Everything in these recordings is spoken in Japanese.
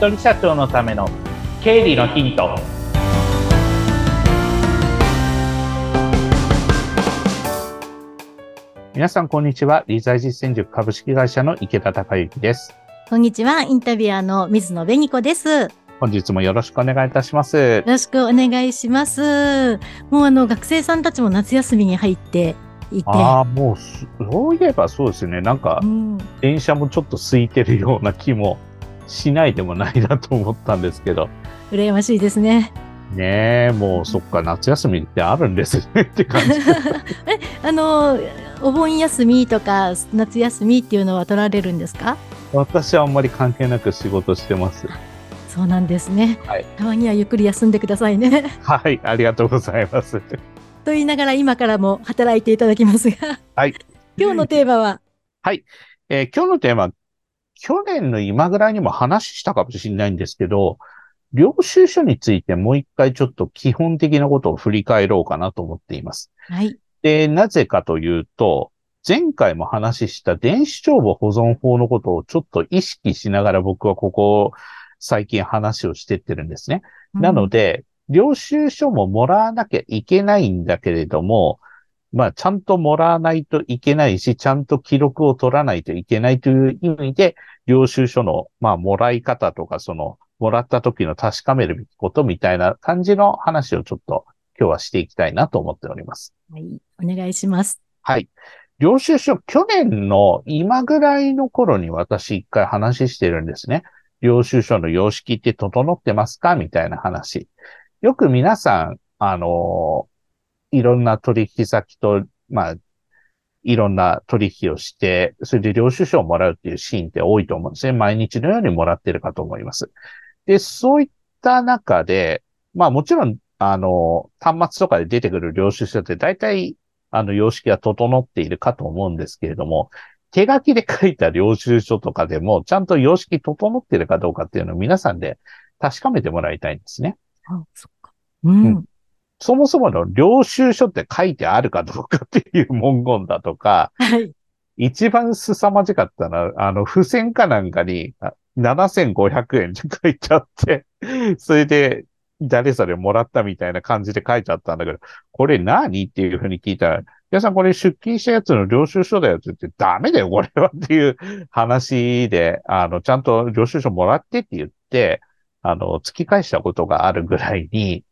人社長のための経理のヒント。皆さんこんにちは。理財実践塾株式会社の池田隆之です。こんにちは。インタビュアーの水野紅子です。本日もよろしくお願いいたします。よろしくお願いします。もうあの学生さんたちも夏休みに入っていて。ああ、もう、そういえばそうですね。なんか、電車もちょっと空いてるような気もしないでもないなと思ったんですけど。羨ましいですね。ねえ、もうそっか、夏休みってあるんですねって感じ。え、あの、お盆休みとか夏休みっていうのは取られるんですか？私はあんまり関係なく仕事してます。そうなんですね。はい。たまにはゆっくり休んでくださいね。はい、ありがとうございます。と言いながら今からも働いていただきますが。はい。今日のテーマは？はい。えー、今日のテーマ、去年の今ぐらいにも話したかもしれないんですけど、領収書についてもう一回ちょっと基本的なことを振り返ろうかなと思っています。はい。で、なぜかというと、前回も話した電子帳簿保存法のことをちょっと意識しながら僕はここ最近話をしてってるんですね。なので、領収書ももらわなきゃいけないんだけれども、まあ、ちゃんともらわないといけないし、ちゃんと記録を取らないといけないという意味で、領収書の、まあ、もらい方とか、その、もらった時の確かめるべきことみたいな感じの話をちょっと今日はしていきたいなと思っております。はい。お願いします。はい。領収書、去年の今ぐらいの頃に私一回話してるんですね。領収書の様式って整ってますか？みたいな話。よく皆さん、あの、いろんな取引先と、まあ、いろんな取引をして、それで領収書をもらうっていうシーンって多いと思うんですね。毎日のようにもらってるかと思います。で、そういった中で、まあもちろん、あの、端末とかで出てくる領収書って大体、あの、様式が整っているかと思うんですけれども、手書きで書いた領収書とかでも、ちゃんと様式整ってるかどうかっていうのを皆さんで確かめてもらいたいんですね。あ、そっか。うん。うん、そもそもの領収書って書いてあるかどうかっていう文言だとか、はい。一番凄まじかったのは、あの、付箋かなんかに7500円って書いちゃって、それで、誰それもらったみたいな感じで書いちゃったんだけど、これ何っていうふうに聞いたら、皆さんこれ出勤したやつの領収書だよって言って、ダメだよ、これはっていう話で、あの、ちゃんと領収書もらってって言って、あの、突き返したことがあるぐらいに、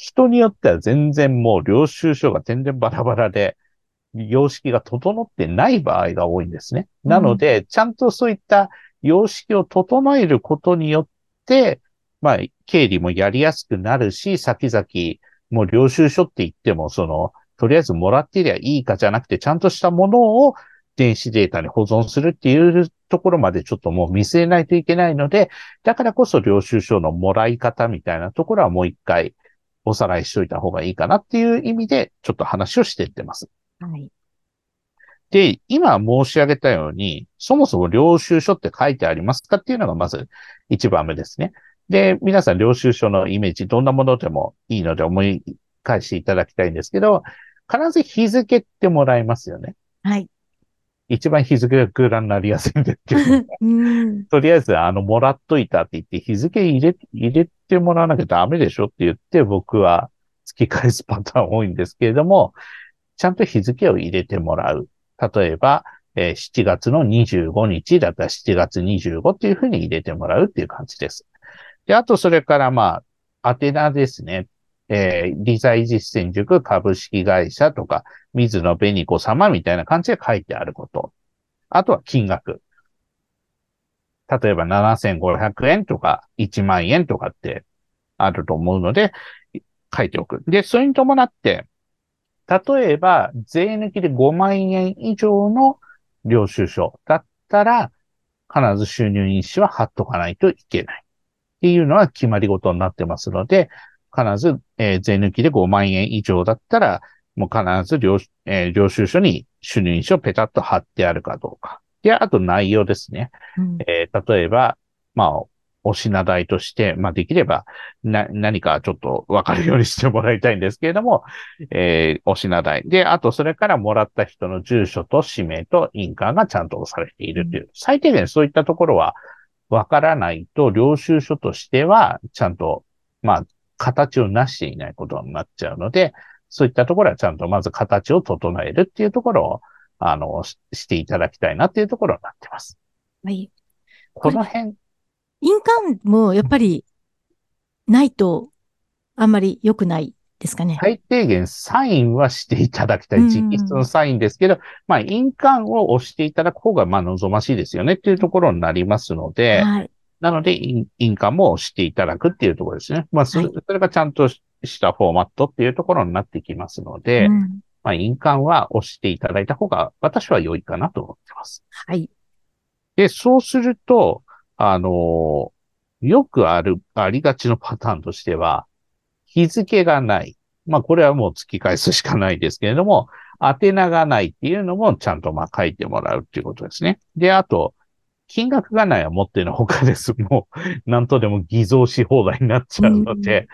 人によっては全然もう領収書が全然バラバラで、様式が整ってない場合が多いんですね。なので、ちゃんとそういった様式を整えることによって、まあ、経理もやりやすくなるし、先々、もう領収書って言っても、その、とりあえずもらってりゃいいかじゃなくて、ちゃんとしたものを電子データに保存するっていうところまでちょっともう見据えないといけないので、だからこそ領収書のもらい方みたいなところはもう一回おさらいしといた方がいいかなっていう意味でちょっと話をしていってます。はい。で、今申し上げたように、そもそも領収書って書いてありますかっていうのがまず一番目ですね。で、皆さん領収書のイメージどんなものでもいいので思い返していただきたいんですけど、必ず日付ってもらえますよね。はい。一番日付が空欄になりやすいんですけど、とりあえず、あの、もらっといたって言って、日付入れ、入れてもらわなきゃダメでしょって言って、僕は突き返すパターン多いんですけれども、ちゃんと日付を入れてもらう。例えば、えー、7月の25日だったら7月25っていうふうに入れてもらうっていう感じです。で、あとそれからまあ、宛名ですね。えー、理財実践塾株式会社とか、水野紅子様みたいな感じで書いてあること。あとは金額。例えば7500円とか1万円とかってあると思うので、書いておく。で、それに伴って、例えば税抜きで5万円以上の領収書だったら、必ず収入印紙は貼っとかないといけない。っていうのは決まり事になってますので、必ず、えー、税抜きで5万円以上だったら、もう必ず領,、えー、領収書に収入印紙をペタッと貼ってあるかどうか。で、あと内容ですね。うん、えー、例えば、まあ、お品代として、まあ、できれば、な、何かちょっとわかるようにしてもらいたいんですけれども、えー、お品代。で、あと、それからもらった人の住所と氏名と印鑑がちゃんと押されているという、うん、最低限そういったところは、わからないと、領収書としては、ちゃんと、まあ、形をなしていないことになっちゃうので、そういったところはちゃんとまず形を整えるっていうところを、あの、していただきたいなっていうところになってます。はい。この辺。印鑑もやっぱりないとあんまり良くないですかね？最低限サインはしていただきたい。直筆のサインですけど、まあ、印鑑を押していただく方が、まあ、望ましいですよねっていうところになりますので、はい、なので、印鑑も押していただくっていうところですね。まあそれ、それがちゃんとしたフォーマットっていうところになってきますので、うん、まあ、印鑑は押していただいた方が、私は良いかなと思ってます。はい。で、そうすると、あのよくある、ありがちのパターンとしては、日付がない。まあ、これはもう突き返すしかないですけれども、宛名がないっていうのもちゃんとまあ書いてもらうっていうことですね。で、あと、金額がないは持ってのほかです。もう、なんとでも偽造し放題になっちゃうので、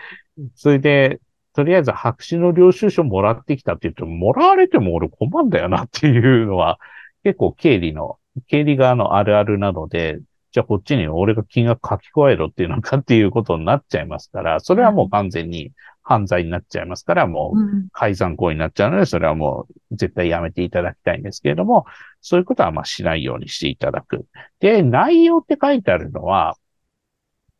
それで、とりあえず白紙の領収書もらってきたって言っても、もらわれても俺困んだよなっていうのは、結構経理の、経理側のあるあるなので、じゃあこっちに俺が金額書き加えろっていうのかっていうことになっちゃいますから、それはもう完全に犯罪になっちゃいますから、もう改ざん行為になっちゃうので、それはもう絶対やめていただきたいんですけれども、そういうことはまあしないようにしていただく。で、内容って書いてあるのは、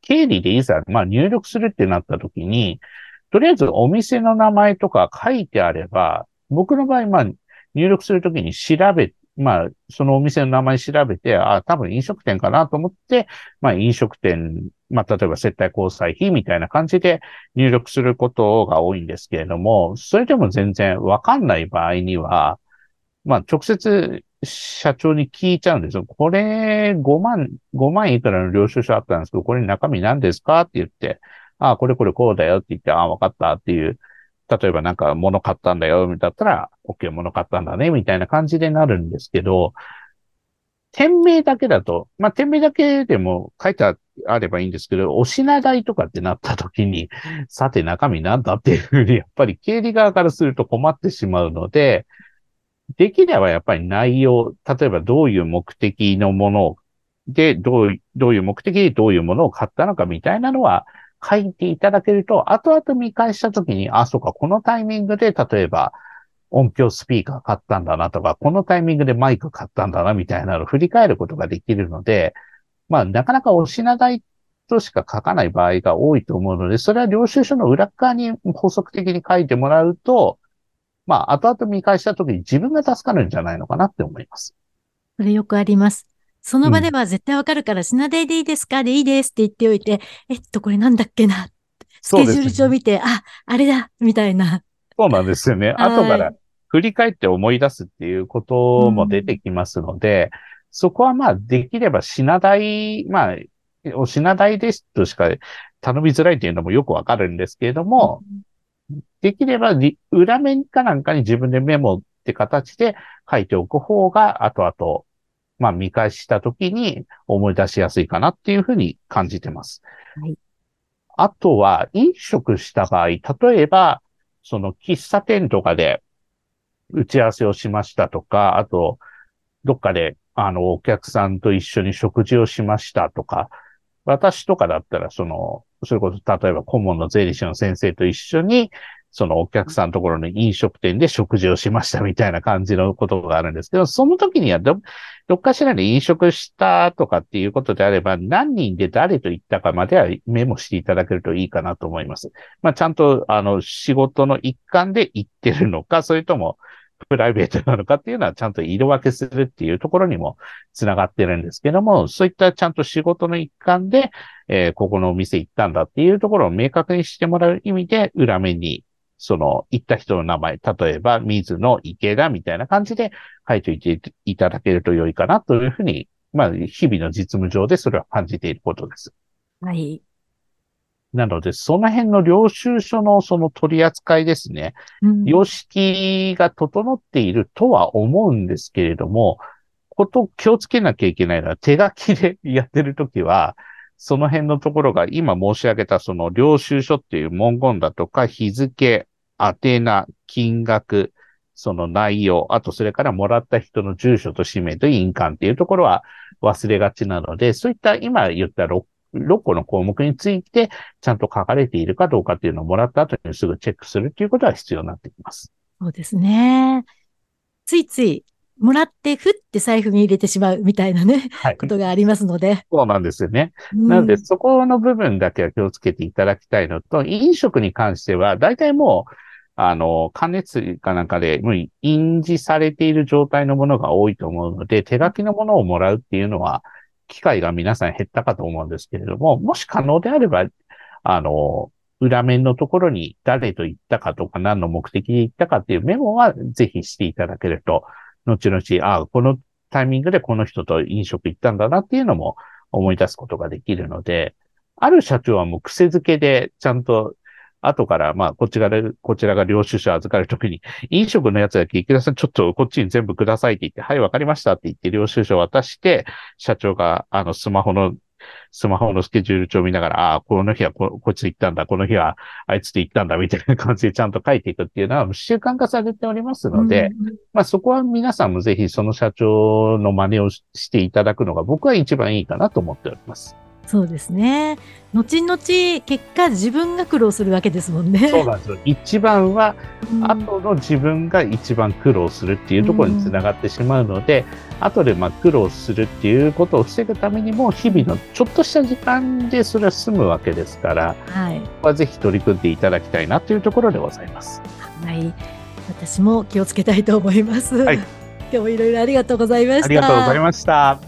経理でいざ、まあ入力するってなった時に、とりあえずお店の名前とか書いてあれば、僕の場合、まあ入力するときに調べまあ、そのお店の名前調べて、ああ、多分飲食店かなと思って、まあ、飲食店、まあ、例えば接待交際費みたいな感じで入力することが多いんですけれども、それでも全然わかんない場合には、まあ、直接社長に聞いちゃうんですよ。これ5万、5万いくらの領収書あったんですけど、これ中身何ですかって言って、ああ、これこれこうだよって言って、ああ、わかったっていう例えばなんか物買ったんだよ、だったら、OK、物買ったんだね、みたいな感じでなるんですけど、店名だけだと、まあ、店名だけでも書いてあればいいんですけど、お品代とかってなった時に、さて中身なんだっていうふうに、やっぱり経理側からすると困ってしまうので、できればやっぱり内容、例えばどういう目的のもので、どう、どういう目的でどういうものを買ったのかみたいなのは、書いていただけると、後々見返したときに、あ、そうか、このタイミングで、例えば、音響スピーカー買ったんだなとか、このタイミングでマイク買ったんだなみたいなのを振り返ることができるので、まあ、なかなかお品代としか書かない場合が多いと思うので、それは領収書の裏側に補足的に書いてもらうと、まあ、後々見返したときに自分が助かるんじゃないのかなって思います。それよくあります。その場では絶対わかるから、品代でいいですか？でいいですって言っておいて、えっと、これなんだっけな？スケジュール帳見て、ね、あ、あれだみたいな。そうなんですよね。後から振り返って思い出すっていうことも出てきますので、うん、そこはまあ、できれば品代、まあ、お品代ですとしか頼みづらいっていうのもよくわかるんですけれども、うん、できれば裏面かなんかに自分でメモって形で書いておく方が後々まあ見返したときに思い出しやすいかなっていうふうに感じてます。はい。あとは、飲食した場合、例えば、その喫茶店とかで打ち合わせをしましたとか、あと、どっかで、あの、お客さんと一緒に食事をしましたとか、私とかだったら、その、それこそ、例えば顧問の税理士の先生と一緒に、そのお客さんのところの飲食店で食事をしましたみたいな感じのことがあるんですけど、その時にはど、どっかしらで飲食したとかっていうことであれば、何人で誰と行ったかまではメモしていただけるといいかなと思います。まあ、ちゃんと、あの、仕事の一環で行ってるのか、それとも、プライベートなのかっていうのはちゃんと色分けするっていうところにもつながってるんですけども、そういったちゃんと仕事の一環で、えー、ここのお店行ったんだっていうところを明確にしてもらう意味で、裏面にその、行った人の名前、例えば、水野池田みたいな感じで書いておいていただけると良いかなというふうに、まあ、日々の実務上でそれは感じていることです。はい。なので、その辺の領収書のその取り扱いですね。うん、様式が整っているとは思うんですけれども、こと気をつけなきゃいけないのは手書きでやってるときは、その辺のところが今申し上げたその領収書っていう文言だとか日付、宛名、金額、その内容、あとそれからもらった人の住所と氏名と印鑑っていうところは忘れがちなので、そういった今言った 6, 6個の項目についてちゃんと書かれているかどうかっていうのをもらった後にすぐチェックするっていうことは必要になってきます。そうですね。ついついもらって、ふって財布に入れてしまうみたいなね、はい、ことがありますので。そうなんですよね。うん、なので、そこの部分だけは気をつけていただきたいのと、飲食に関しては、大体もう、あの、加熱かなんかで、もう印字されている状態のものが多いと思うので、手書きのものをもらうっていうのは、機会が皆さん減ったかと思うんですけれども、もし可能であれば、あの、裏面のところに誰と行ったかとか何の目的で行ったかっていうメモはぜひしていただけると、後々、ああ、このタイミングでこの人と飲食行ったんだなっていうのも思い出すことができるので、ある社長はもう癖づけでちゃんと後から、まあ、こちらで、こちらが領収書預かるときに、飲食のやつだけ池田さんちょっとこっちに全部くださいって言って、はい、わかりましたって言って領収書を渡して、社長が、あの、スマホの、スマホのスケジュール帳を見ながら、ああ、この日はここっち行ったんだ、この日はあいつで行ったんだ、みたいな感じでちゃんと書いていくっていうのは習慣化されておりますので、うん、まあそこは皆さんもぜひその社長の真似をしていただくのが僕は一番いいかなと思っております。そうですね。後々、結果自分が苦労するわけですもんね。そうなんですよ。一番は、後の自分が一番苦労するっていうところにつながってしまうので、うん、後でまあ苦労するっていうことを防ぐためにも、日々のちょっとした時間でそれは済むわけですから、はい。はぜひ取り組んでいただきたいなというところでございます。はい。私も気をつけたいと思います。はい。今日もいろいろありがとうございました。ありがとうございました。